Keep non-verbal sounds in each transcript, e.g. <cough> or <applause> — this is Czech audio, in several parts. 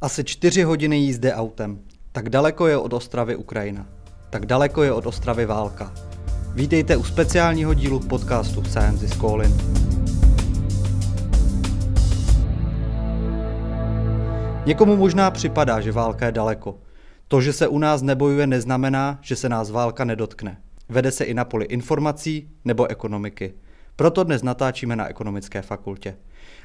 Asi čtyři hodiny jízdy autem. Tak daleko je od Ostravy Ukrajina. Tak daleko je od Ostravy válka. Vítejte u speciálního dílu podcastu Science is Calling. Někomu možná připadá, že válka je daleko. To, že se u nás nebojuje, neznamená, že se nás válka nedotkne. Vede se i na poli informací nebo ekonomiky. Proto dnes natáčíme na ekonomické fakultě.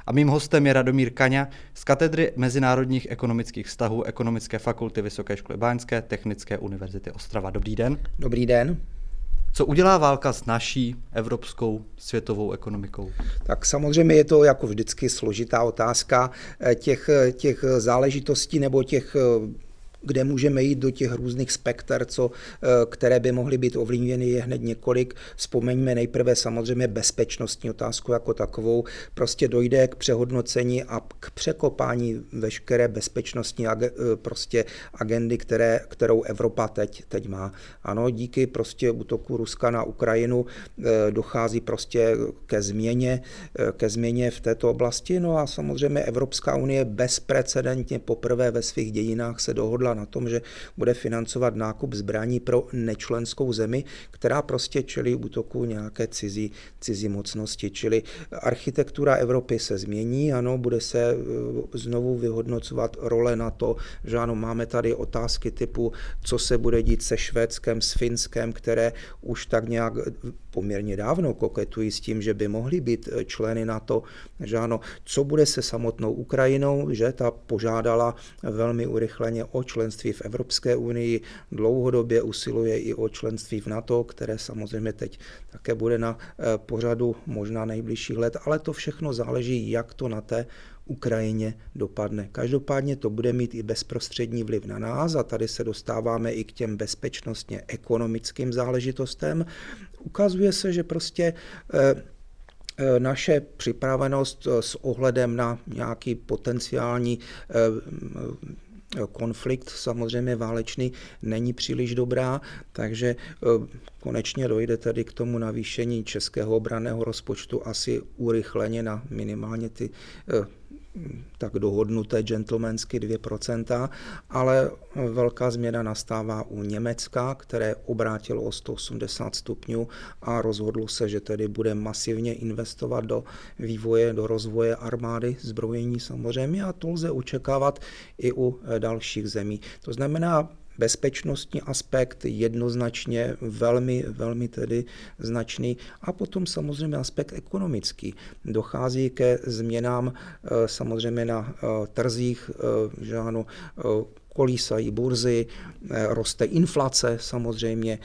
A mým hostem je Radomír Kaňa z katedry mezinárodních ekonomických vztahů Ekonomické fakulty Vysoké školy Báňské Technické univerzity Ostrava. Dobrý den. Dobrý den. Co udělá válka s naší evropskou světovou ekonomikou? Tak samozřejmě je to jako vždycky složitá otázka těch, těch záležitostí nebo těch kde můžeme jít do těch různých spekter, co, eh, které by mohly být ovlivněny, je hned několik. Vzpomeňme nejprve samozřejmě bezpečnostní otázku jako takovou. Prostě dojde k přehodnocení a k překopání veškeré bezpečnostní ag, eh, prostě agendy, které, kterou Evropa teď, teď má. Ano, díky prostě útoku Ruska na Ukrajinu eh, dochází prostě ke změně, ke změně v této oblasti. No a samozřejmě Evropská unie bezprecedentně poprvé ve svých dějinách se dohodla dohodla na tom, že bude financovat nákup zbraní pro nečlenskou zemi, která prostě čelí útoku nějaké cizí, cizí mocnosti. Čili architektura Evropy se změní, ano, bude se e, znovu vyhodnocovat role na to, že ano, máme tady otázky typu, co se bude dít se Švédskem, s Finskem, které už tak nějak poměrně dávno koketují s tím, že by mohly být e, členy NATO, že ano, co bude se samotnou Ukrajinou, že ta požádala velmi urychleně o člen členství v Evropské unii, dlouhodobě usiluje i o členství v NATO, které samozřejmě teď také bude na eh, pořadu možná nejbližších let, ale to všechno záleží, jak to na té Ukrajině dopadne. Každopádně to bude mít i bezprostřední vliv na nás a tady se dostáváme i k těm bezpečnostně ekonomickým záležitostem. Ukazuje se, že prostě eh, eh, naše připravenost s ohledem na nějaký potenciální konflikt samozřejmě válečný není příliš dobrá, takže eh, konečně dojde tedy k tomu navýšení českého obraného rozpočtu asi urychleně na minimálně ty eh, tak dohodnuté gentlemansky 2%, ale velká změna nastává u Německa, které obrátilo o 180 stupňů a rozhodlo se, že tedy bude masivně investovat do vývoje, do rozvoje armády, zbrojení samozřejmě a to lze očekávat i u dalších zemí. To znamená, bezpečnostní aspekt jednoznačně velmi, velmi tedy značný a potom samozřejmě aspekt ekonomický. Dochází ke změnám eh, samozřejmě na eh, trzích, eh, že ano, kolísají burzy, roste inflace samozřejmě,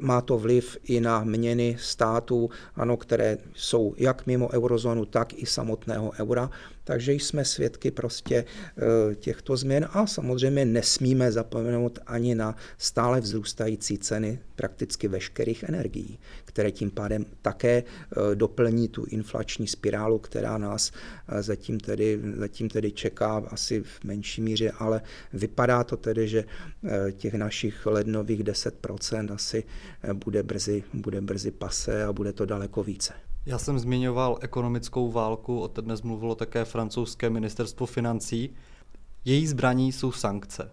má to vliv i na měny států, ano, které jsou jak mimo eurozónu, tak i samotného eura. Takže jsme svědky prostě eh, těchto změn a samozřejmě nesmíme zapomenout ani na stále vzrůstající ceny prakticky veškerých energií, které tím pádem také eh, doplní tu inflační spirálu, která nás eh, zatím tedy, zatím tedy čeká asi v menší míře, ale vypadá to tedy, že těch našich lednových 10% asi bude brzy, bude brzy pase a bude to daleko více. Já jsem zmiňoval ekonomickou válku, o té dnes mluvilo také francouzské ministerstvo financí. Její zbraní jsou sankce.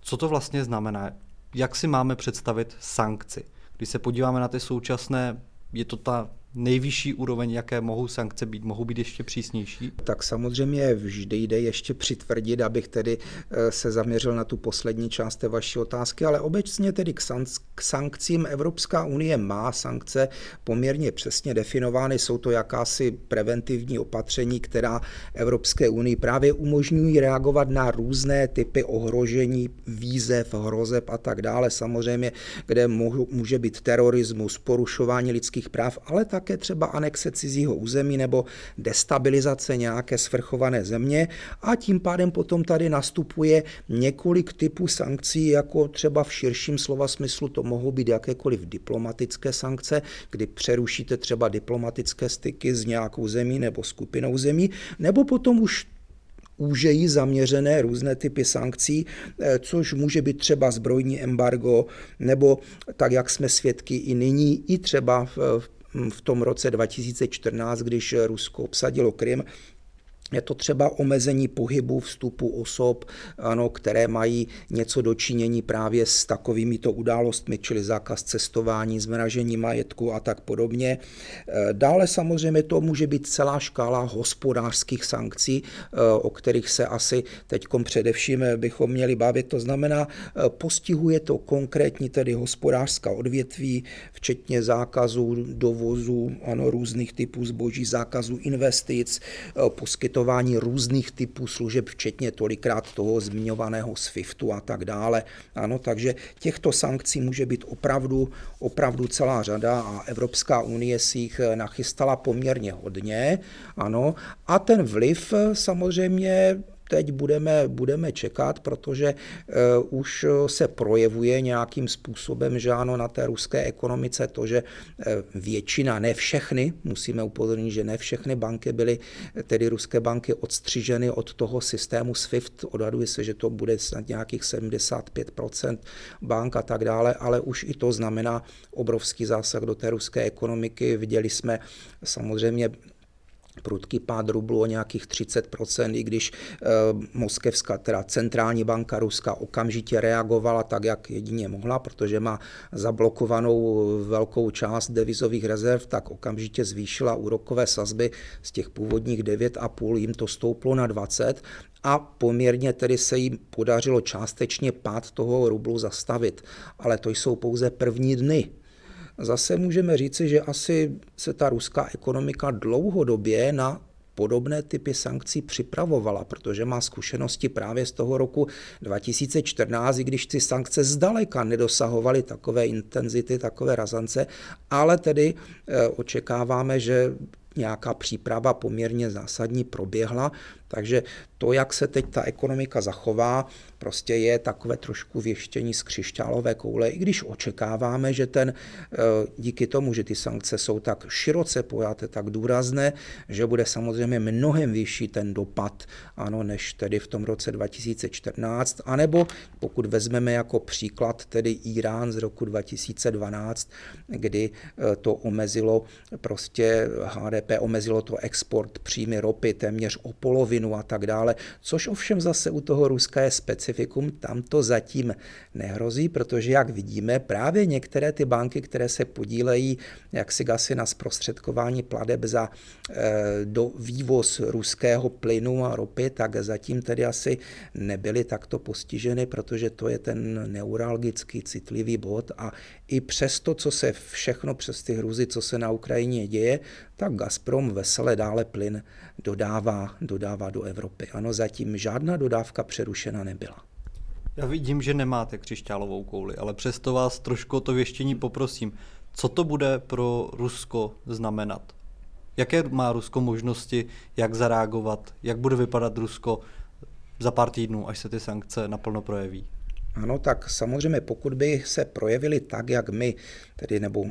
Co to vlastně znamená? Jak si máme představit sankci? Když se podíváme na ty současné, je to ta nejvyšší úroveň, jaké mohou sankce být, mohou být ještě přísnější? Tak samozřejmě vždy jde ještě přitvrdit, abych tedy eh, se zaměřil na tu poslední část té vaší otázky, ale obecně tedy k, sankcím Evropská unie má sankce poměrně přesně definovány, jsou to jakási preventivní opatření, která Evropské unii právě umožňují reagovat na různé typy ohrožení, výzev, hrozeb a tak dále, samozřejmě, kde může být terorismus, porušování lidských práv, ale tak také třeba anexe cizího území nebo destabilizace nějaké svrchované země a tím pádem potom tady nastupuje několik typů sankcí, jako třeba v širším slova smyslu to mohou být jakékoliv diplomatické sankce, kdy přerušíte třeba diplomatické styky s nějakou zemí nebo skupinou zemí, nebo potom už úžejí zaměřené různé typy sankcí, eh, což může být třeba zbrojní embargo, nebo tak, jak jsme svědky i nyní, i třeba v v tom roce 2014, když Rusko obsadilo Krym, je to třeba omezení pohybu, vstupu osob, ano, které mají něco dočinění právě s takovými to událostmi, čili zákaz cestování, zmražení majetku a tak podobně. E, dále samozřejmě to může být celá škála hospodářských sankcí, e, o kterých se asi teď především bychom měli bavit. To znamená, e, postihuje to konkrétní tedy hospodářská odvětví, včetně zákazů dovozu ano, různých typů zboží, zákazu investic, poskytování poskytování různých typů služeb, včetně tolikrát toho zmiňovaného SWIFTu a tak dále. Ano, takže těchto sankcí může být opravdu, opravdu celá řada a Evropská unie si jich nachystala poměrně hodně. Ano, a ten vliv samozřejmě teď budeme, budeme čekat, protože uh, už se projevuje nějakým způsobem, že ano, na té ruské ekonomice to, že uh, většina, ne všechny, musíme upozornit, že ne všechny banky byly, tedy ruské banky, odstřiženy od toho systému SWIFT. Odhaduje se, že to bude snad nějakých 75% bank a tak dále, ale už i to znamená obrovský zásah do té ruské ekonomiky. Viděli jsme samozřejmě prudký pád rublu o nějakých 30%, i když e, moskevská, teda centrální banka Ruska okamžitě reagovala tak, jak jedině mohla, protože má zablokovanou velkou část devizových rezerv, tak okamžitě zvýšila úrokové sazby z těch původních 9,5, jim to stouplo na 20 a poměrně tedy se jim podařilo částečně pád toho rublu zastavit. Ale to jsou pouze první dny Zase můžeme říci, že asi se ta ruská ekonomika dlouhodobě na podobné typy sankcí připravovala, protože má zkušenosti právě z toho roku 2014, i když ty sankce zdaleka nedosahovaly takové intenzity, takové razance, ale tedy eh, očekáváme, že nějaká příprava poměrně zásadní proběhla, takže to, jak se teď ta ekonomika zachová, prostě je takové trošku věštění z křišťálové koule, i když očekáváme, že ten eh, díky tomu, že ty sankce jsou tak široce pojaté, tak důrazné, že bude samozřejmě mnohem vyšší ten dopad, ano, než tedy v tom roce 2014, anebo pokud vezmeme jako příklad tedy Irán z roku 2012, kdy eh, to omezilo prostě HDP, omezilo to export příjmy ropy téměř o polovinu a tak dále, což ovšem zase u toho Ruska je specifikum, tam to zatím nehrozí, protože jak vidíme, právě některé ty banky, které se podílejí jaksi asi na zprostředkování pladeb za e, do vývoz ruského plynu a ropy, tak zatím tedy asi nebyly takto postiženy, protože to je ten neuralgický citlivý bod a i přes to, co se všechno přes ty hruzy, co se na Ukrajině děje, tak Gazprom vesele dále plyn dodává, dodává do Evropy. Ano, zatím žádná dodávka přerušena nebyla. Já vidím, že nemáte křišťálovou kouli, ale přesto vás trošku o to věštění poprosím. Co to bude pro Rusko znamenat? Jaké má Rusko možnosti, jak zareagovat, jak bude vypadat Rusko za pár týdnů, až se ty sankce naplno projeví? Ano, tak samozřejmě pokud by se projevili tak, jak my, tedy nebo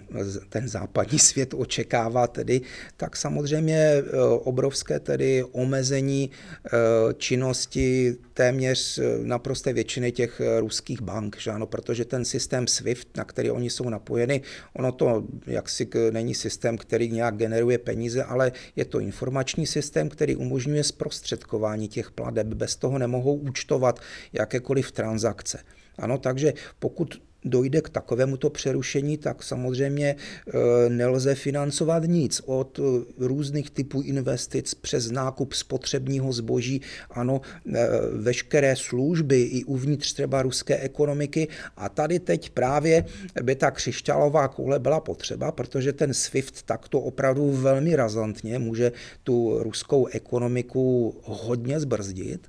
ten západní <laughs> svět očekává, tedy, tak samozřejmě e, obrovské tedy omezení e, činnosti téměř e, naprosté většiny těch ruských bank, že ano, protože ten systém SWIFT, na který oni jsou napojeny, ono to jaksi není systém, který nějak generuje peníze, ale je to informační systém, který umožňuje zprostředkování těch pladeb. Bez toho nemohou účtovat jakékoliv transakce. Ano, takže pokud dojde k takovémuto přerušení, tak samozřejmě e, nelze financovat nic od e, různých typů investic přes nákup spotřebního zboží, ano, e, veškeré služby i uvnitř třeba ruské ekonomiky. A tady teď právě by ta křišťálová koule byla potřeba, protože ten SWIFT takto opravdu velmi razantně může tu ruskou ekonomiku hodně zbrzdit.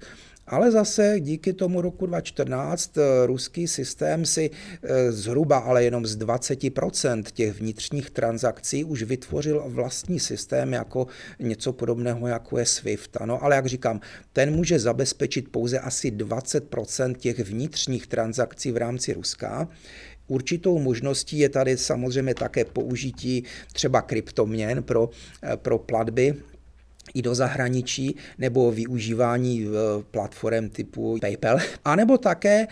Ale zase díky tomu roku 2014 eh, ruský systém si eh, zhruba, ale jenom z 20% těch vnitřních transakcí už vytvořil vlastní systém jako něco podobného, jako je SWIFT. Ano, ale jak říkám, ten může zabezpečit pouze asi 20% těch vnitřních transakcí v rámci Ruska. Určitou možností je tady samozřejmě také použití třeba kryptoměn pro, eh, pro platby i do zahraničí nebo využívání platform typu PayPal. A nebo také e,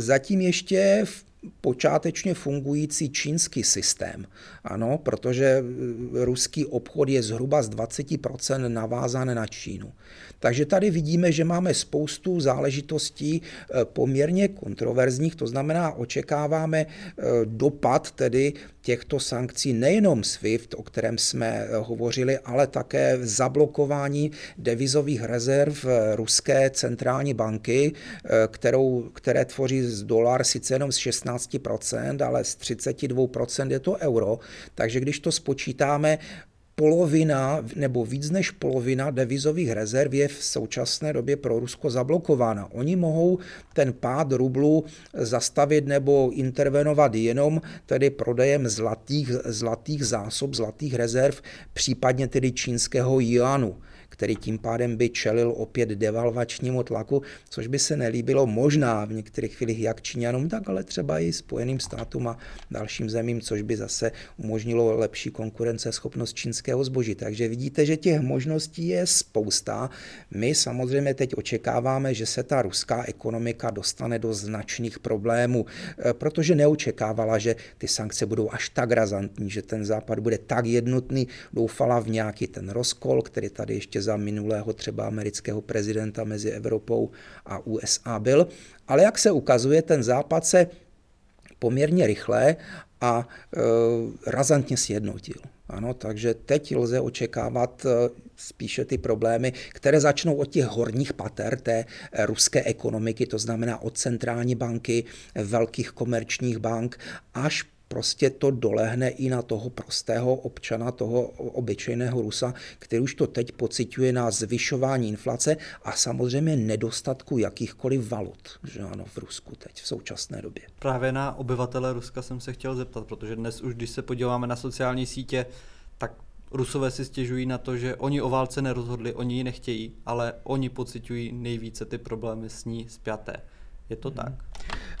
zatím ještě v počátečně fungující čínský systém. Ano, protože ruský obchod je zhruba z 20% navázán na Čínu. Takže tady vidíme, že máme spoustu záležitostí eh, poměrně kontroverzních, to znamená, očekáváme eh, dopad tedy těchto sankcí nejenom SWIFT, o kterém jsme hovořili, ale také zablokování devizových rezerv ruské centrální banky, kterou, které tvoří z dolar sice jenom z 16%, ale z 32% je to euro. Takže když to spočítáme, polovina nebo víc než polovina devizových rezerv je v současné době pro Rusko zablokována. Oni mohou ten pád rublu zastavit nebo intervenovat jenom tedy prodejem zlatých, zlatých zásob, zlatých rezerv, případně tedy čínského juanu který tím pádem by čelil opět devalvačnímu tlaku, což by se nelíbilo možná v některých chvílích jak Číňanům, tak ale třeba i Spojeným státům a dalším zemím, což by zase umožnilo lepší konkurenceschopnost čínského zboží. Takže vidíte, že těch možností je spousta. My samozřejmě teď očekáváme, že se ta ruská ekonomika dostane do značných problémů, eh, protože neočekávala, že ty sankce budou až tak razantní, že ten západ bude tak jednotný, doufala v nějaký ten rozkol, který tady ještě za minulého třeba amerického prezidenta mezi Evropou a USA byl. Ale jak se ukazuje, ten západ se poměrně rychle a e, razantně sjednotil. Ano, takže teď lze očekávat e, spíše ty problémy, které začnou od těch horních pater té ruské ekonomiky, to znamená od centrální banky, velkých komerčních bank, až prostě to dolehne i na toho prostého občana, toho obyčejného Rusa, který už to teď pociťuje na zvyšování inflace a samozřejmě nedostatku jakýchkoliv valut, že ano, v Rusku teď, v současné době. Právě na obyvatele Ruska jsem se chtěl zeptat, protože dnes už, když se podíváme na sociální sítě, tak Rusové si stěžují na to, že oni o válce nerozhodli, oni ji nechtějí, ale oni pociťují nejvíce ty problémy s ní zpěté. Je to tak?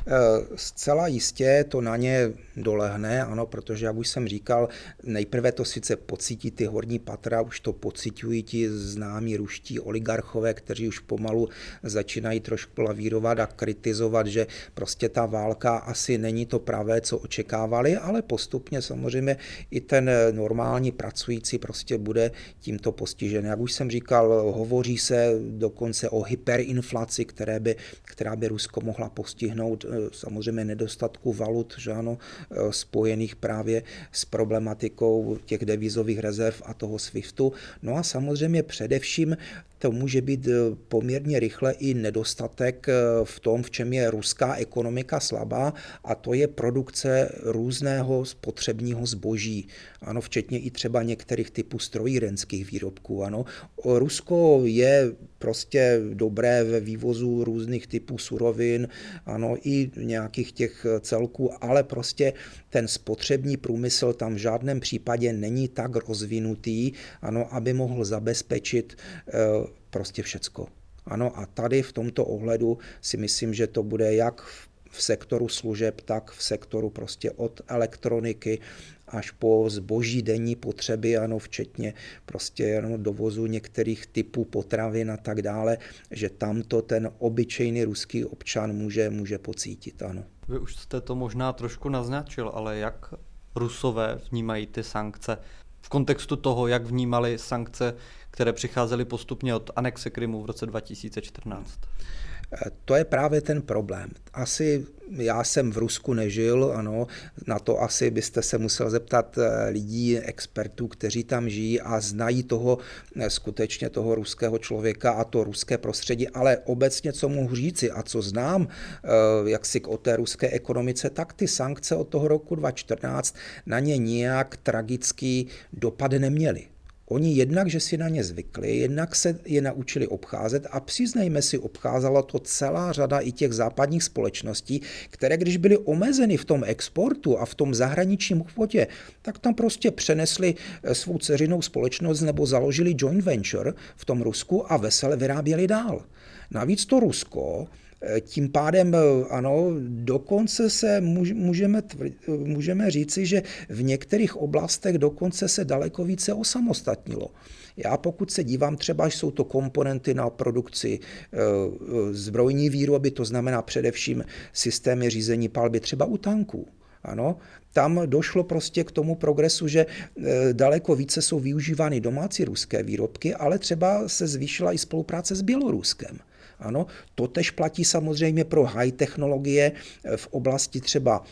Eh, zcela jistě to na ně dolehne, ano, protože, jak už jsem říkal, nejprve to sice pocítí ty horní patra, už to pocitují ti známí ruští oligarchové, kteří už pomalu začínají trošku lavírovat a kritizovat, že prostě ta válka asi není to pravé, co očekávali, ale postupně samozřejmě i ten normální pracující prostě bude tímto postižen. Jak už jsem říkal, hovoří se dokonce o hyperinflaci, které by, která by Rusko mohla postihnout Eh, samozřejmě nedostatku valut, že ano, eh, spojených právě s problematikou těch devizových rezerv a toho SWIFTu. No a samozřejmě především to může být eh, poměrně rychle i nedostatek v tom, v čem je ruská ekonomika slabá, a to je produkce různého spotřebního zboží. Ano, včetně i třeba některých typů strojírenských výrobků. Ano. Rusko je prostě dobré ve vývozu různých typů surovin, ano, i nějakých těch celků, ale prostě ten spotřební průmysl tam v žádném případě není tak rozvinutý, ano, aby mohl zabezpečit eh, prostě všecko. Ano, a tady v tomto ohledu si myslím, že to bude jak v sektoru služeb, tak v sektoru prostě od elektroniky až po zboží denní potřeby, ano, včetně prostě jenom dovozu některých typů potravin a tak dále, že tamto ten obyčejný ruský občan může, může pocítit, ano. Vy už jste to možná trošku naznačil, ale jak Rusové vnímají ty sankce v kontextu toho, jak vnímali sankce, které přicházely postupně od anexe Krymu v roce 2014? To je právě ten problém. Asi já jsem v Rusku nežil, ano, na to asi byste se musel zeptat eh, lidí, expertů, kteří tam žijí a znají toho eh, skutečně toho ruského člověka a to ruské prostředí, ale obecně, co mohu říci a co znám, eh, jak si o té ruské ekonomice, tak ty sankce od toho roku 2014 na ně nijak tragický dopad neměly. Oni jednak, že si na ně zvykli, jednak se je naučili obcházet a přiznejme si, obcházela to celá řada i těch západních společností, které když byly omezeny v tom exportu a v tom zahraničním obchodě, tak tam prostě přenesli eh, svou ceřinou společnost nebo založili joint venture v tom Rusku a vesele vyráběli dál. Navíc to Rusko tím pádem, ano, dokonce se můžeme, můžeme říci, že v některých oblastech dokonce se daleko více osamostatnilo. Já pokud se dívám, třeba jsou to komponenty na produkci zbrojní výroby, to znamená především systémy řízení palby třeba u tanků. Ano, tam došlo prostě k tomu progresu, že daleko více jsou využívány domácí ruské výrobky, ale třeba se zvýšila i spolupráce s Běloruskem. Ano, to tež platí samozřejmě pro high technologie v oblasti třeba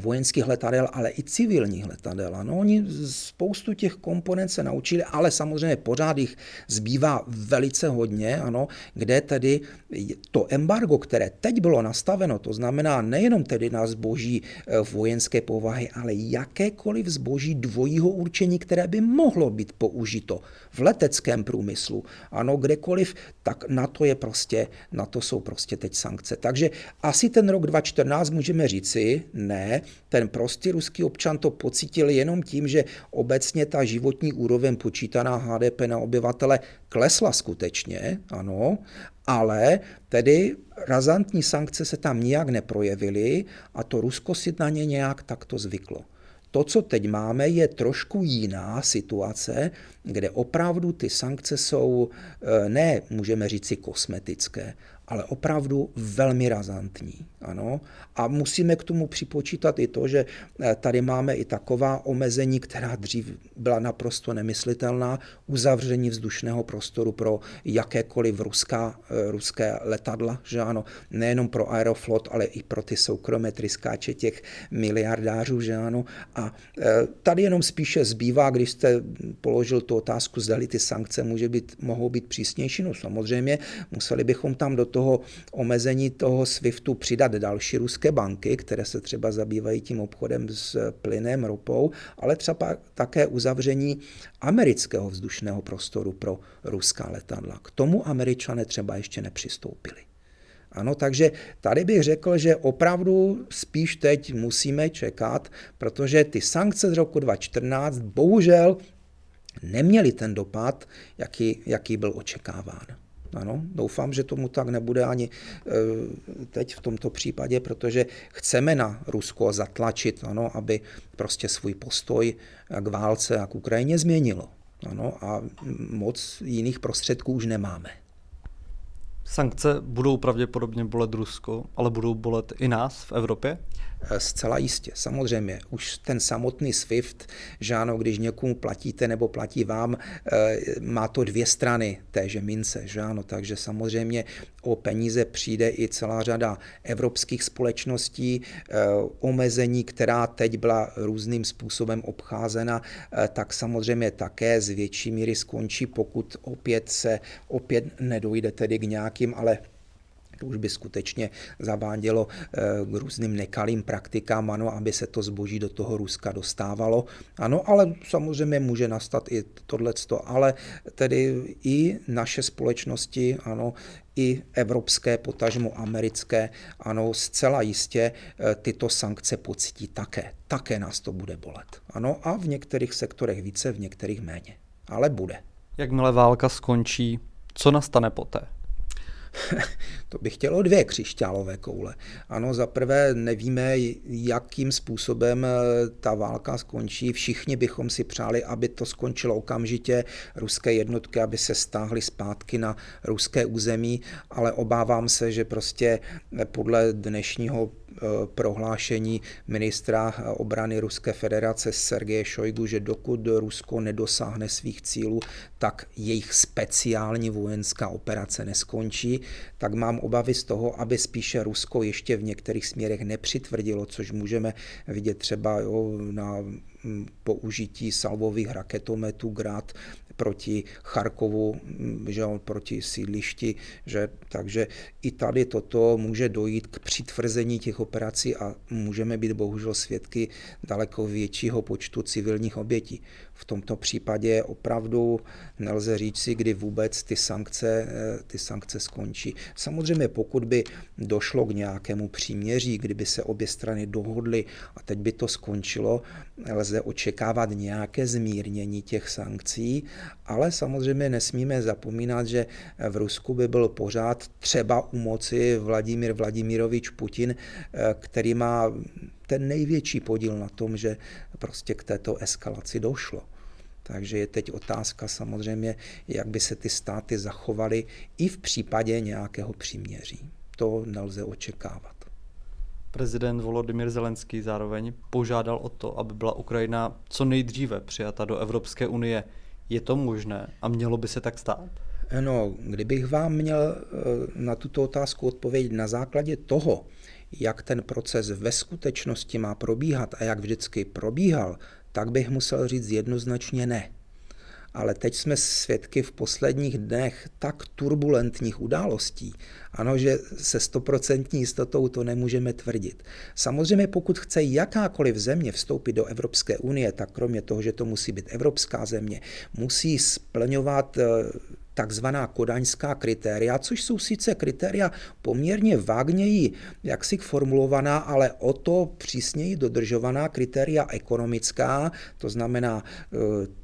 vojenských letadel, ale i civilních letadel. Ano, oni spoustu těch komponent se naučili, ale samozřejmě pořád jich zbývá velice hodně, ano, kde tedy to embargo, které teď bylo nastaveno, to znamená nejenom tedy na zboží eh, vojenské povahy, ale jakékoliv zboží dvojího určení, které by mohlo být použito v leteckém průmyslu, ano, kdekoliv, tak na to je prostě, na to jsou prostě teď sankce. Takže asi ten rok 2014 můžeme říci, ne, ten prostý ruský občan to pocítil jenom tím, že obecně ta životní úroveň počítaná HDP na obyvatele klesla skutečně, ano, ale tedy razantní sankce se tam nijak neprojevily a to Rusko si na ně nějak takto zvyklo. To, co teď máme, je trošku jiná situace, kde opravdu ty sankce jsou eh, ne, můžeme říci, kosmetické, ale opravdu velmi razantní. Ano? A musíme k tomu připočítat i to, že eh, tady máme i taková omezení, která dřív byla naprosto nemyslitelná, uzavření vzdušného prostoru pro jakékoliv ruská, eh, ruské letadla, že ano, nejenom pro Aeroflot, ale i pro ty soukromé tryskáče těch miliardářů, že ano. A eh, tady jenom spíše zbývá, když jste položil tu otázku, zda ty sankce může být, mohou být přísnější, no samozřejmě museli bychom tam do toho omezení toho SWIFTu přidat další ruské banky, které se třeba zabývají tím obchodem s plynem, ropou, ale třeba také uzavření amerického vzdušného prostoru pro ruská letadla. K tomu američané třeba ještě nepřistoupili. Ano, takže tady bych řekl, že opravdu spíš teď musíme čekat, protože ty sankce z roku 2014 bohužel neměly ten dopad, jaký, jaký byl očekáván. Ano, doufám, že tomu tak nebude ani e, teď v tomto případě, protože chceme na Rusko zatlačit, ano, aby prostě svůj postoj k válce a k Ukrajině změnilo. Ano, a moc jiných prostředků už nemáme. Sankce budou pravděpodobně bolet Rusko, ale budou bolet i nás v Evropě? Eh, zcela jistě, samozřejmě. Už ten samotný SWIFT, že ano, když někomu platíte nebo platí vám, eh, má to dvě strany téže mince, že ano, takže samozřejmě o peníze přijde i celá řada evropských společností, eh, omezení, která teď byla různým způsobem obcházena, tak samozřejmě také z větší míry skončí, pokud opět se opět nedojde tedy k nějakým, ale to už by skutečně zavádělo eh, k různým nekalým praktikám, ano, aby se to zboží do toho Ruska dostávalo. Ano, ale samozřejmě může nastat i tohleto, ale tedy i naše společnosti, ano, i evropské, potažmo americké, ano, zcela jistě eh, tyto sankce pocítí také. Také nás to bude bolet. Ano, a v některých sektorech více, v některých méně. Ale bude. Jakmile válka skončí, co nastane poté? <laughs> to by chtělo dvě křišťálové koule. Ano, za prvé nevíme, jakým způsobem eh, ta válka skončí. Všichni bychom si přáli, aby to skončilo okamžitě, ruské jednotky, aby se stáhly zpátky na ruské území, ale obávám se, že prostě podle dnešního Eh, prohlášení ministra obrany Ruské federace Sergeje Šojgu, že dokud Rusko nedosáhne svých cílů, tak jejich speciální vojenská operace neskončí, tak mám obavy z toho, aby spíše Rusko ještě v některých směrech nepřitvrdilo, což můžeme vidět třeba jo, na mm, použití salvových raketometů Grad proti Charkovu, že proti sídlišti, že, takže i tady toto může dojít k přitvrzení těch operací a můžeme být bohužel svědky daleko většího počtu civilních obětí. V tomto případě opravdu nelze říct si, kdy vůbec ty sankce, ty sankce skončí. Samozřejmě pokud by došlo k nějakému příměří, kdyby se obě strany dohodly a teď by to skončilo, lze očekávat nějaké zmírnění těch sankcí, ale samozřejmě nesmíme zapomínat, že v Rusku by byl pořád třeba u moci Vladimír Vladimirovič Putin, který má ten největší podíl na tom, že prostě k této eskalaci došlo. Takže je teď otázka samozřejmě, jak by se ty státy zachovaly i v případě nějakého příměří. To nelze očekávat. Prezident Volodymyr Zelenský zároveň požádal o to, aby byla Ukrajina co nejdříve přijata do Evropské unie. Je to možné a mělo by se tak stát? No, kdybych vám měl eh, na tuto otázku odpovědět na základě toho, jak ten proces ve skutečnosti má probíhat a jak vždycky probíhal, tak bych musel říct jednoznačně ne. Ale teď jsme svědky v posledních dnech tak turbulentních událostí, ano, že se stoprocentní jistotou to nemůžeme tvrdit. Samozřejmě pokud chce jakákoliv země vstoupit do Evropské unie, tak kromě toho, že to musí být evropská země, musí splňovat eh, takzvaná kodaňská kritéria, což jsou sice kritéria poměrně vágněji jaksi formulovaná, ale o to přísněji dodržovaná kritéria ekonomická, to znamená eh,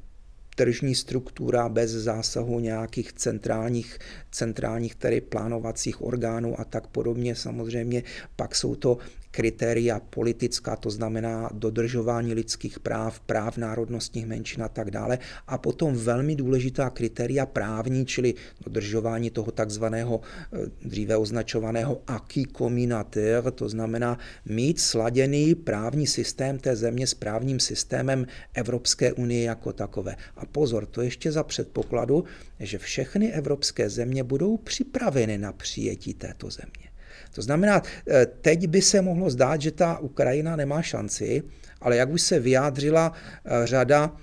tržní struktura bez zásahu nějakých centrálních, centrálních tedy plánovacích orgánů a tak podobně. Samozřejmě pak jsou to kritéria politická, to znamená dodržování lidských práv, práv národnostních menšin a tak dále. A potom velmi důležitá kritéria právní, čili dodržování toho takzvaného eh, dříve označovaného acquis communautaire, to znamená mít sladěný právní systém té země s právním systémem Evropské unie jako takové. A pozor, to ještě za předpokladu, že všechny evropské země budou připraveny na přijetí této země. To znamená, eh, teď by se mohlo zdát, že ta Ukrajina nemá šanci, ale jak už se vyjádřila eh, řada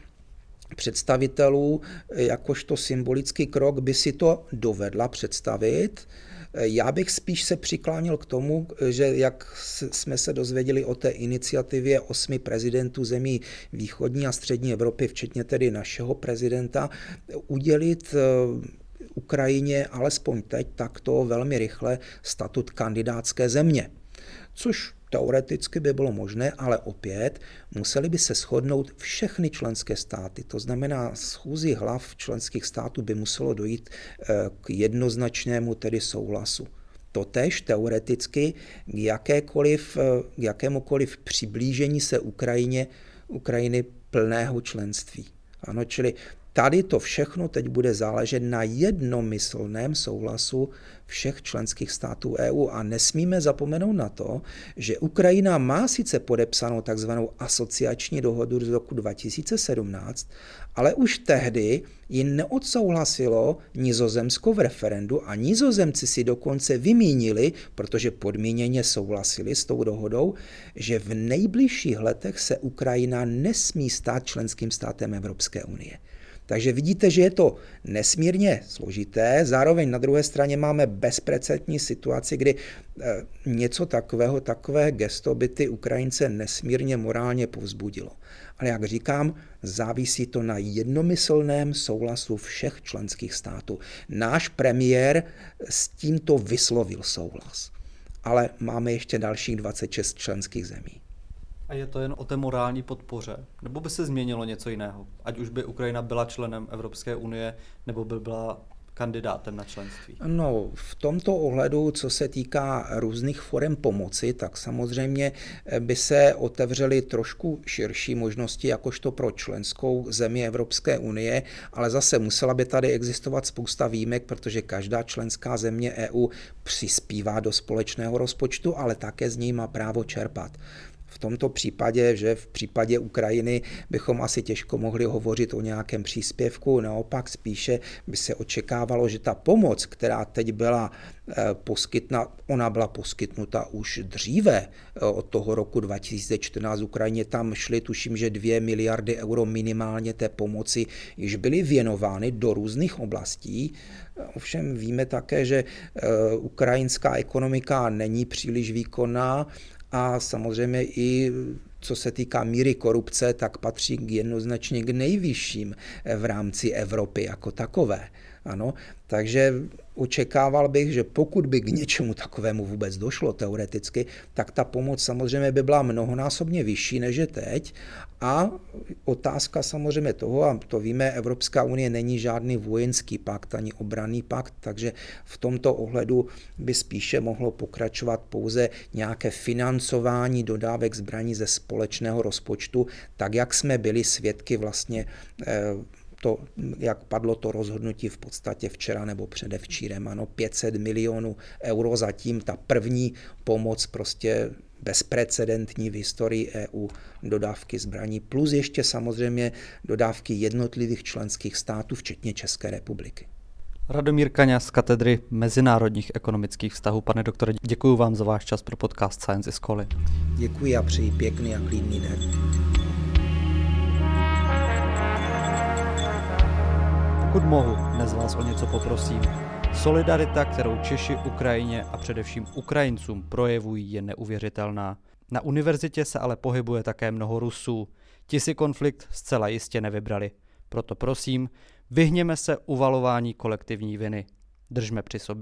představitelů, eh, jakožto symbolický krok by si to dovedla představit. Já bych spíš se přiklánil k tomu, že jak jsme se dozvěděli o té iniciativě osmi prezidentů zemí východní a střední Evropy, včetně tedy našeho prezidenta, udělit Ukrajině alespoň teď takto velmi rychle statut kandidátské země. Což teoreticky by bylo možné, ale opět museli by se shodnout všechny členské státy. To znamená, schůzi hlav členských států by muselo dojít eh, k jednoznačnému tedy souhlasu. Totež teoreticky k, jakékoliv, eh, k jakémukoliv přiblížení se Ukrajině, Ukrajiny plného členství. Ano, čili Tady to všechno teď bude záležet na jednomyslném souhlasu všech členských států EU a nesmíme zapomenout na to, že Ukrajina má sice podepsanou takzvanou asociační dohodu z roku 2017, ale už tehdy ji neodsouhlasilo Nizozemsko v referendu a Nizozemci si dokonce vymínili, protože podmíněně souhlasili s tou dohodou, že v nejbližších letech se Ukrajina nesmí stát členským státem Evropské unie. Takže vidíte, že je to nesmírně složité. Zároveň na druhé straně máme bezprecedentní situaci, kdy eh, něco takového, takové gesto by ty Ukrajince nesmírně morálně povzbudilo. Ale jak říkám, závisí to na jednomyslném souhlasu všech členských států. Náš premiér s tímto vyslovil souhlas. Ale máme ještě dalších 26 členských zemí. Je to jen o té morální podpoře? Nebo by se změnilo něco jiného? Ať už by Ukrajina byla členem Evropské unie, nebo by byla kandidátem na členství? No, v tomto ohledu, co se týká různých forem pomoci, tak samozřejmě by se otevřely trošku širší možnosti, jakožto pro členskou zemi Evropské unie, ale zase musela by tady existovat spousta výjimek, protože každá členská země EU přispívá do společného rozpočtu, ale také z něj má právo čerpat v tomto případě, že v případě Ukrajiny bychom asi těžko mohli hovořit o nějakém příspěvku, naopak spíše by se očekávalo, že ta pomoc, která teď byla eh, poskytna, ona byla poskytnuta už dříve eh, od toho roku 2014 Ukrajině, tam šly tuším, že 2 miliardy euro minimálně té pomoci již byly věnovány do různých oblastí. Ovšem víme také, že eh, ukrajinská ekonomika není příliš výkonná a samozřejmě i co se týká míry korupce, tak patří k jednoznačně k nejvyšším v rámci Evropy jako takové. Ano, takže očekával bych, že pokud by k něčemu takovému vůbec došlo teoreticky, tak ta pomoc samozřejmě by byla mnohonásobně vyšší než je teď. A otázka samozřejmě toho, a to víme, Evropská unie není žádný vojenský pakt ani obranný pakt, takže v tomto ohledu by spíše mohlo pokračovat pouze nějaké financování dodávek zbraní ze společného rozpočtu, tak jak jsme byli svědky vlastně eh, to, jak padlo to rozhodnutí v podstatě včera nebo předevčírem, ano, 500 milionů euro zatím, ta první pomoc prostě bezprecedentní v historii EU dodávky zbraní, plus ještě samozřejmě dodávky jednotlivých členských států, včetně České republiky. Radomír Kaňa z katedry mezinárodních ekonomických vztahů. Pane doktore, děkuji vám za váš čas pro podcast Science is Calling. Děkuji a přeji pěkný a klidný den. Pokud mohu, dnes vás o něco poprosím. Solidarita, kterou Češi Ukrajině a především Ukrajincům projevují, je neuvěřitelná. Na univerzitě se ale pohybuje také mnoho Rusů. Ti si konflikt zcela jistě nevybrali. Proto prosím, vyhněme se uvalování kolektivní viny. Držme při sobě.